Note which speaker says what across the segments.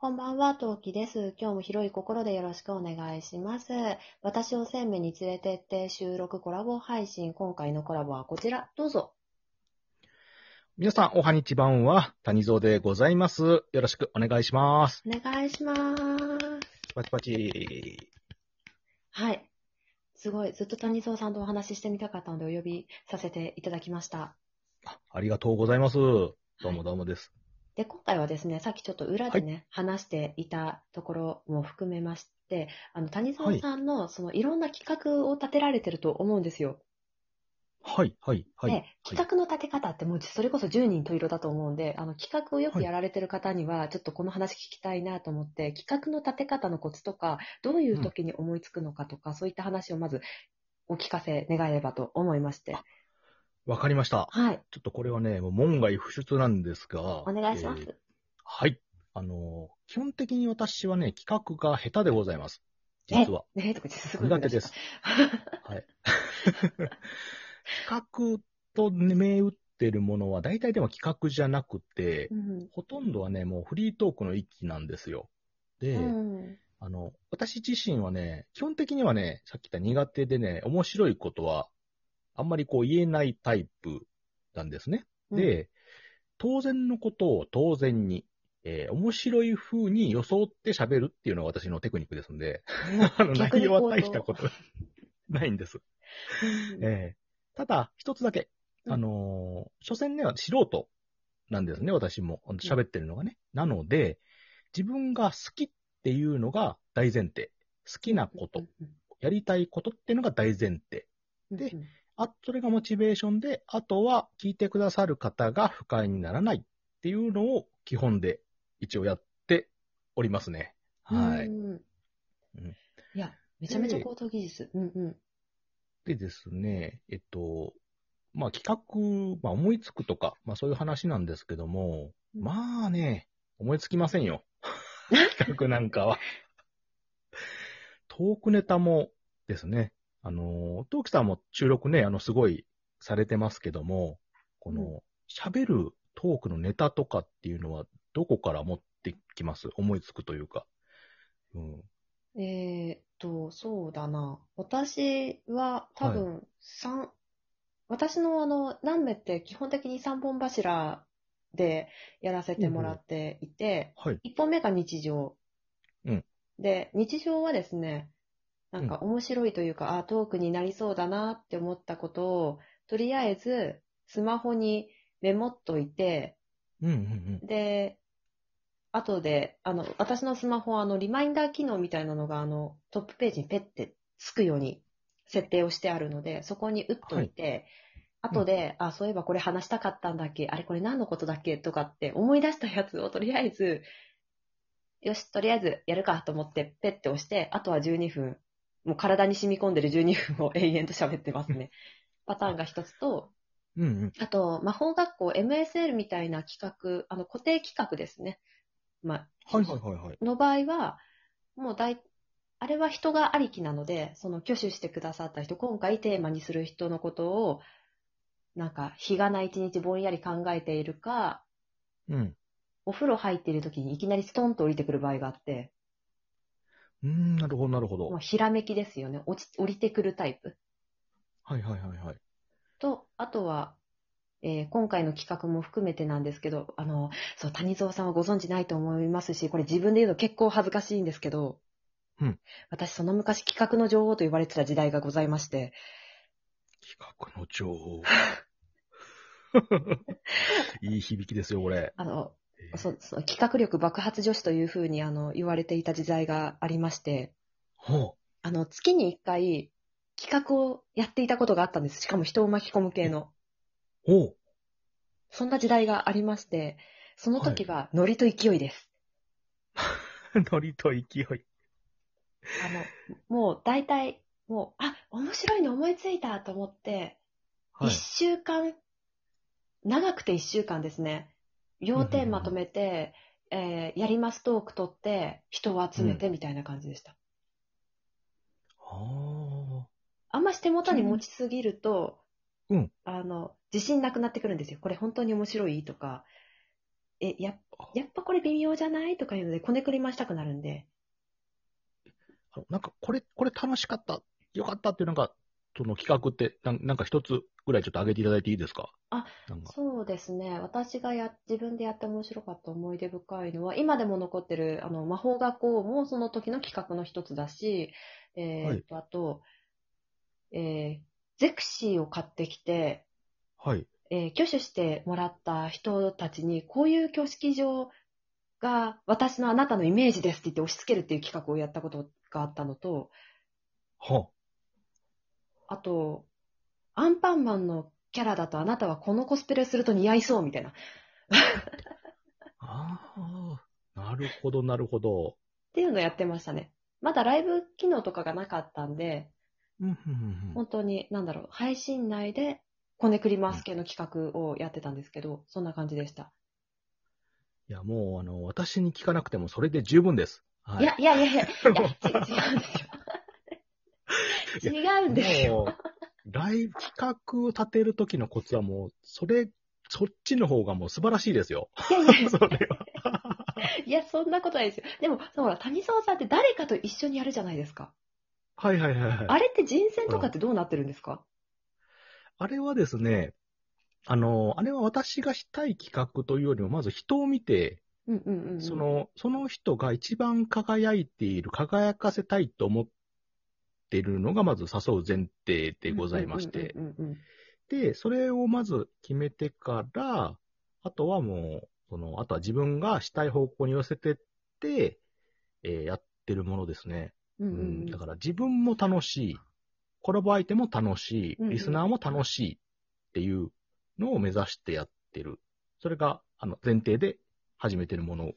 Speaker 1: こんばんは、トウキです。今日も広い心でよろしくお願いします。私を鮮明に連れてって収録コラボ配信。今回のコラボはこちら。どうぞ。
Speaker 2: 皆さん、おはにちばんは、谷蔵でございます。よろしくお願いします。
Speaker 1: お願いします。
Speaker 2: パチパチ。
Speaker 1: はい。すごい。ずっと谷蔵さんとお話ししてみたかったのでお呼びさせていただきました。
Speaker 2: あありがとうございます。どうもどうもです。
Speaker 1: で、今回はですね、さっきちょっと裏でね、話していたところも含めまして、あの、谷蔵さんの、その、いろんな企画を立てられてると思うんですよ。
Speaker 2: はい、はい、はい。
Speaker 1: で、企画の立て方ってもうそれこそ10人十色だと思うんで、あの企画をよく
Speaker 2: はい
Speaker 1: やられてる方には、ちょっとこの話聞きたいなと思って、企画の立て方のコツとか、どういう時に思いつくのかとか、そういった話をまずお聞かせ願えればと思いまして。
Speaker 2: わかりました。
Speaker 1: はい。
Speaker 2: ちょっとこれはね、もう門外不出なんですが。
Speaker 1: お願いします。
Speaker 2: えーはい。あのー、基本的に私はね、企画が下手でございます。実は。
Speaker 1: ねえ、とかすごい
Speaker 2: 苦手です。。はい。企画と銘打ってるものは、大体でも企画じゃなくて、
Speaker 1: うん。
Speaker 2: ほとんどはね、もうフリートークの域なんですよ。で、
Speaker 1: うん。
Speaker 2: あの、私自身はね、基本的にはね、さっき言った苦手でね、面白いことは、あんまりこう言えないタイプなんですね。で、当然のことを当然に、えー面白い風に装って喋るっていうのが私のテクニックですんで、あの、内容は大したこと ないんです。
Speaker 1: うん
Speaker 2: えーただ、一つだけ、
Speaker 1: うん
Speaker 2: あのー所詮ね、素人なんですね、私も。喋ってるのがね。なので、自分が好きっていうのが大前提。好きなこと、やりたいことっていうのが大前提。で
Speaker 1: うん
Speaker 2: あ、それがモチベーションで、あとは聞いてくださる方が不快にならないっていうのを基本で一応やっておりますね。はい。
Speaker 1: うん
Speaker 2: うん
Speaker 1: いや、めちゃめちゃ高等技術。うんうん。
Speaker 2: でですね、えっと、まあ企画、まあ思いつくとか、まあそういう話なんですけども、
Speaker 1: うん
Speaker 2: まあね、思いつきませんよ。企画なんかは。トークネタもですね、あの、トーキさんも収録ね、あの、すごいされてますけども、こ
Speaker 1: うん
Speaker 2: の、喋、るトークのネタとかっていうのは、どこから持ってきます？思いつくというか。うん。
Speaker 1: えーっと、そうだな。私は多分三、私のあの、何目って基本的に三本柱でやらせてもらっていて、
Speaker 2: はい。
Speaker 1: 一本目が日常。
Speaker 2: うん
Speaker 1: で、日常はですね、なんか面白いというか、あ、トークになりそうだなって思ったことを、とりあえずスマホにメモっといて、
Speaker 2: うんうんうん。
Speaker 1: で、後で、あの、私のスマホは、あの、リマインダー機能みたいなのが、あの、トップページにペッてつくように設定をしてあるので、そこに打っといて、後で、あ、そういえばこれ話したかったんだっけあれこれ何のことだっけとかって思い出したやつをとりあえず、よし、とりあえずやるかと思って、ペッて押して、あとは12分、もう体に染み込んでる12分を永遠と喋ってますね。パターンが一つと、
Speaker 2: うんうん。
Speaker 1: あと、魔法学校 MSL みたいな企画、あの固定企画ですね。まあ、
Speaker 2: はいはいはいはい。
Speaker 1: の場合は、もう大、あれは人がありきなので、その挙手してくださった人、今回テーマにする人のことを、なんか、日がない一日ぼんやり考えているか、
Speaker 2: うん。
Speaker 1: お風呂入っている時にいきなりストンと降りてくる場合があって、
Speaker 2: うーん、なるほど、なるほど。
Speaker 1: もうひらめきですよね。落ち、降りてくるタイプ。
Speaker 2: はいはいはいはい。
Speaker 1: と、あとは、えー今回の企画も含めてなんですけど、あの、そう、谷蔵さんはご存知ないと思いますし、これ自分で言うの結構恥ずかしいんですけど、
Speaker 2: うん
Speaker 1: 私その昔企画の女王と呼ばれてた時代がございまして、
Speaker 2: 企画の女王。いい響きですよ、これ。
Speaker 1: あの、
Speaker 2: えー
Speaker 1: そそ企画力爆発女子というふうにあの言われていた時代がありまして、
Speaker 2: ほ
Speaker 1: あの、月に一回企画をやっていたことがあったんです。しかも人を巻き込む系の。
Speaker 2: う。ほう。
Speaker 1: そんな時代がありまして、その時はノリと勢いです。
Speaker 2: ノリと勢い。
Speaker 1: あの、もう大体、もう、あ、面白いの思いついたと思って、一、
Speaker 2: はい。
Speaker 1: 週間、長くて一週間ですね。要点まとめて、えーやりますトーク取って、人を集めてみたいな感じでした。
Speaker 2: あ
Speaker 1: あんまし手元に持ちすぎると、
Speaker 2: うん
Speaker 1: あの、自信なくなってくるんですよ。これ本当に面白いとか、え、や、やっぱこれ微妙じゃないとかいうので、こねくり回したくなるんで。
Speaker 2: なんか、これ、これ楽しかった、よかったっていうなんか、その企画って、なんなんか一つぐらいちょっと上げていただいていいですか？
Speaker 1: あ、
Speaker 2: なんか、
Speaker 1: そうですね。私がや、自分でやって面白かった思い出深いのは、今でも残ってる、あの、魔法学校もその時の企画の一つだし、えーっと、あと、えーゼクシーを買ってきて、
Speaker 2: はい。
Speaker 1: えー挙手してもらった人たちに、こういう挙式場が私のあなたのイメージですって言って押し付けるっていう企画をやったことがあったのと、
Speaker 2: は
Speaker 1: あと、アンパンマンのキャラだとあなたはこのコスプレすると似合いそうみたいな。っ
Speaker 2: ああ、なるほど、なるほど。
Speaker 1: ていうのをやってましたね。まだライブ機能とかがなかったんで。本当に、なんだろう、配信内でこねくり回す系の企画をやってたんですけど、そんな感じでした。
Speaker 2: いや、もう、あの、私に聞かなくてもそれで十分です。はい
Speaker 1: や、いやいやいや、いやち違うんですよ。違うんですよ。
Speaker 2: ライブ企画を立てるときのコツはもう、それ、そっちの方がもう素晴らしいですよ。それは。
Speaker 1: いや、そんなことないですよ。でも、ほら、谷沢さんって誰かと一緒にやるじゃないですか。
Speaker 2: はいはいはいはい。
Speaker 1: あれって人選とかってどうなってるんですか、
Speaker 2: あれはですね、あの、あれは私がしたい企画というよりも、まず人を見て。その、その人が一番輝いている、輝かせたいと思っているのが、まず誘う前提でございまして。で、それをまず決めてから、あとはもう、その、あとは自分がしたい方向に寄せてって、えーやってるものですね。う
Speaker 1: うんうん。
Speaker 2: だから自分も楽しい、コラボ相手も楽しい、リスナーも楽しいっていうのを目指してやってる。それが、あの、前提で始めてるもの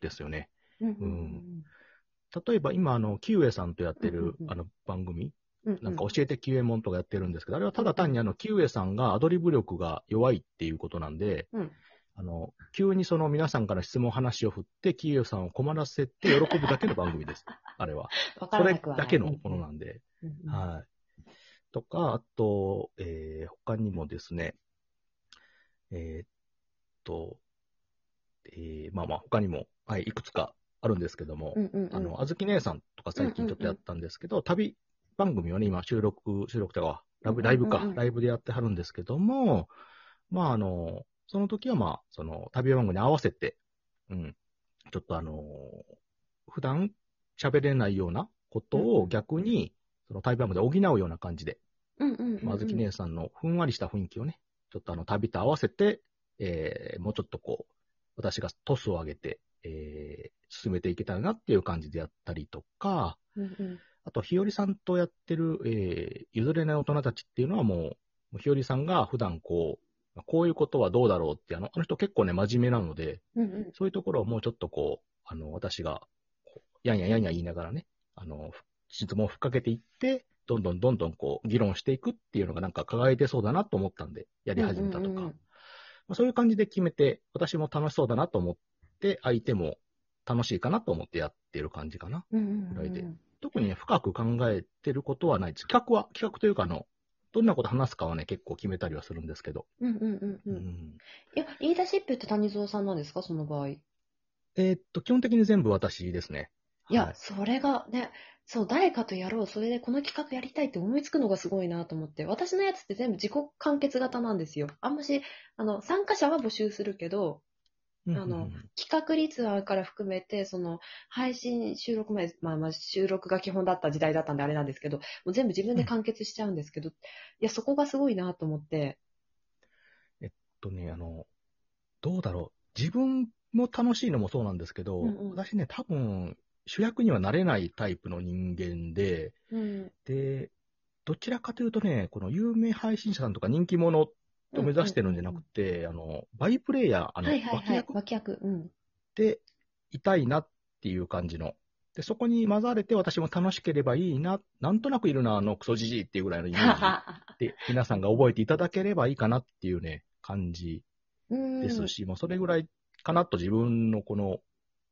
Speaker 2: ですよね。
Speaker 1: うんうん
Speaker 2: 例えば今、あの、キウエさんとやってるあの、番組、
Speaker 1: うん
Speaker 2: なんか教えてキウエモンとかやってるんですけど、あれはただ単にあの、キウエさんがアドリブ力が弱いっていうことなんで、
Speaker 1: うん
Speaker 2: あの、急にその皆さんから質問、話を振って、キウエさんを困らせて喜ぶだけの番組です。あれは。それだけのものなんで。はい。とか、あと、えー、他にもですね、えーっと、えー、まあまあ、他にも、はい、いくつかあるんですけども、
Speaker 1: うんうんうん。
Speaker 2: あの、あずき姉さんとか最近ちょっとやったんですけど、旅番組をね、今収録、収録とか、ラブライブか、
Speaker 1: うんうんうん。
Speaker 2: ライブでやってはるんですけども、まああの、その時はまあ、その旅番組に合わせて、うん、ちょっとあの、普段喋れないようなこと
Speaker 1: うんう
Speaker 2: を
Speaker 1: ん。
Speaker 2: 逆に、その旅番組で補うような感じで、
Speaker 1: うんうんうんうん。
Speaker 2: まずき姉さんのふんわりした雰囲気をね、ちょっとあの旅と合わせて、えー、もうちょっとこう、私がトスを上げて、えー、進めていけたらなっていう感じでやったりとか、
Speaker 1: うんうん。
Speaker 2: あと、ひよりさんとやってる、えー、譲れない大人たちっていうのはもう、もうひよりさんが普段こう、こういうことはどうだろうって、あの、あの人結構ね、真面目なので、
Speaker 1: うんうん。
Speaker 2: そういうところをもうちょっとこう、あの、私が、こうやんややんや言いながらね、あの、ふ質問をふっかけていって、どんどんどんどんこう、議論していくっていうのがなんか輝いてそうだなと思ったんで、やり始めたとか、
Speaker 1: うんうんうん。
Speaker 2: まあそういう感じで決めて、私も楽しそうだなと思って、相手も楽しいかなと思ってやってる感じかな。ぐらいで特にね、深く考えてることはないです。企画は、企画というか、あの、どんなこと話すかはね、結構決めたりはするんですけど。
Speaker 1: うんうんうん
Speaker 2: う
Speaker 1: うん。
Speaker 2: ん
Speaker 1: いや、言い出しっぺって谷蔵さんなんですか？その場合。い
Speaker 2: えーっと、基本的に全部私ですね。
Speaker 1: や、
Speaker 2: はい
Speaker 1: それがね、そう、誰かとやろう、それでこの企画やりたいって思いつくのがすごいなと思って、私のやつって全部自己完結型なんですよ。あんまし、あの、参加者は募集するけど、
Speaker 2: うん
Speaker 1: あの企画立案から含めて、その、配信、収録前、まあまあ、収録が基本だった時代だったんであれなんですけど、もう全部自分で完結しちゃうんですけど、いや、そこがすごいなと思って、
Speaker 2: えっとね、あの、どうだろう。自分も楽しいのもそうなんですけど、
Speaker 1: うんうん
Speaker 2: 私ね、多分、主役にはなれないタイプの人間で、
Speaker 1: うん。
Speaker 2: で、どちらかというとね、この有名配信者さんとか人気者を目指してるんじゃなくて、あの、バイプレイヤー、あの、
Speaker 1: はいはいはい、
Speaker 2: 脇役。でいたいなっていう感じの。で、そこに混ざれて私も楽しければいいな、なんとなくいるな、あのクソじじいっていうぐらいのイメージ。で、皆さんが覚えていただければいいかなっていうね、感じ
Speaker 1: うん
Speaker 2: ですし、もうそれぐらいかなと自分のこの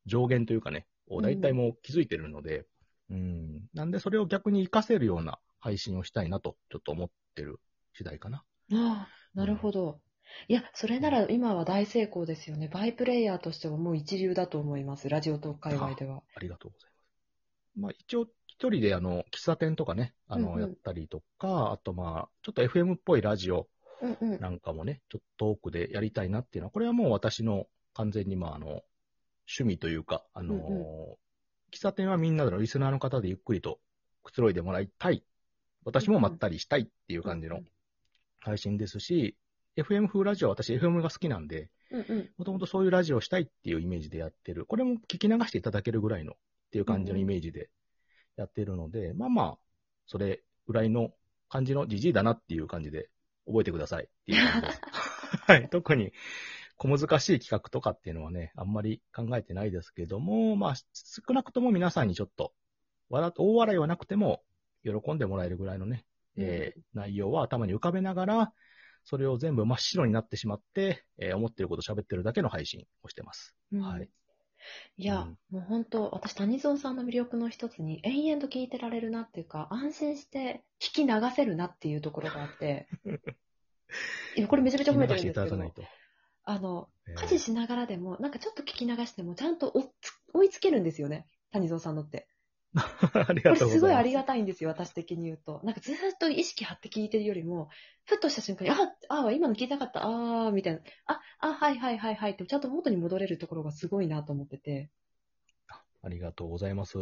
Speaker 2: 上限というかね、を大体もう気づいてるので、うん、なんでそれを逆に活かせるような配信をしたいなと、ちょっと思ってる次第かな。
Speaker 1: ああ、なるほど。いや、それなら今は大成功ですよね。バイプレイヤーとしてはもう一流だと思います。ラジオトーク界隈では。
Speaker 2: ありがとうございます。まあ一応一人であの、喫茶店とかね、あの、
Speaker 1: うんうん
Speaker 2: やったりとか、あとまあ、ちょっと FM っぽいラジオ
Speaker 1: うんうん。
Speaker 2: なんかもね、ちょっとトークでやりたいなっていうのは、これはもう私の完全にまああの、趣味というか、あの、
Speaker 1: うん
Speaker 2: 喫茶店はみんなのリスナーの方でゆっくりとくつろいでもらいたい。私もまったりしたいっていう感じの配信ですし、FM 風ラジオは私 FM が好きなんで、
Speaker 1: うんうん。
Speaker 2: もともとそういうラジオをしたいっていうイメージでやってる。これも聞き流していただけるぐらいのっていう感じのイメージでやってるので、まあまあ、それぐらいの感じのじじいだなっていう感じで覚えてくださいっていう感じです。はい。特に小難しい企画とかっていうのはね、あんまり考えてないですけども、まあ少なくとも皆さんにちょっと、笑大笑いはなくても喜んでもらえるぐらいのね、えー内容は頭に浮かべながら、それを全部真っ白になってしまって、えー思ってること喋ってるだけの配信をしてます。
Speaker 1: うん
Speaker 2: はい。
Speaker 1: いや、
Speaker 2: うん
Speaker 1: もう本当、私、谷蔵さんの魅力の一つに、延々と聞いてられるなっていうか、安心して聞き流せるなっていうところがあって、いやこれめちゃめちゃ褒めてるんですけど。あの、
Speaker 2: えー
Speaker 1: 家事しながらでも、なんかちょっと聞き流しても、ちゃんと追いつけるんですよね、谷蔵さんのって。
Speaker 2: あ
Speaker 1: れ
Speaker 2: がとうございます。
Speaker 1: すごいありがたいんですよ、私的に言うと。なんかずっと意識張って聞いてるよりも、ふっとした瞬間に、あ、あ、今の聞いてなかった、あー、みたいな、あ、あ、はいはいはいはいって、ちゃんと元に戻れるところがすごいなと思ってて。
Speaker 2: ありがとうございます。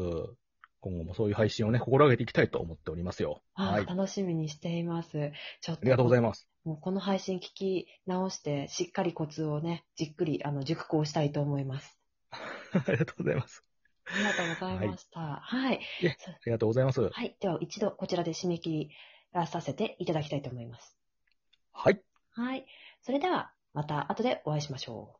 Speaker 2: 今後もそういう配信をね、心がけていきたいと思っておりますよ。はい。あ
Speaker 1: 楽しみにしています。ちょっと。
Speaker 2: りがとうございます。
Speaker 1: もうこの配信聞き直して、しっかりコツをね、じっくり、あの、熟考したいと思います。
Speaker 2: ありがとうございます。
Speaker 1: ありがとうございました。はい。
Speaker 2: ありがとうございます。
Speaker 1: はい。では、一度こちらで締め切りらさせていただきたいと思います。
Speaker 2: はい。
Speaker 1: はい。それでは、また後でお会いしましょう。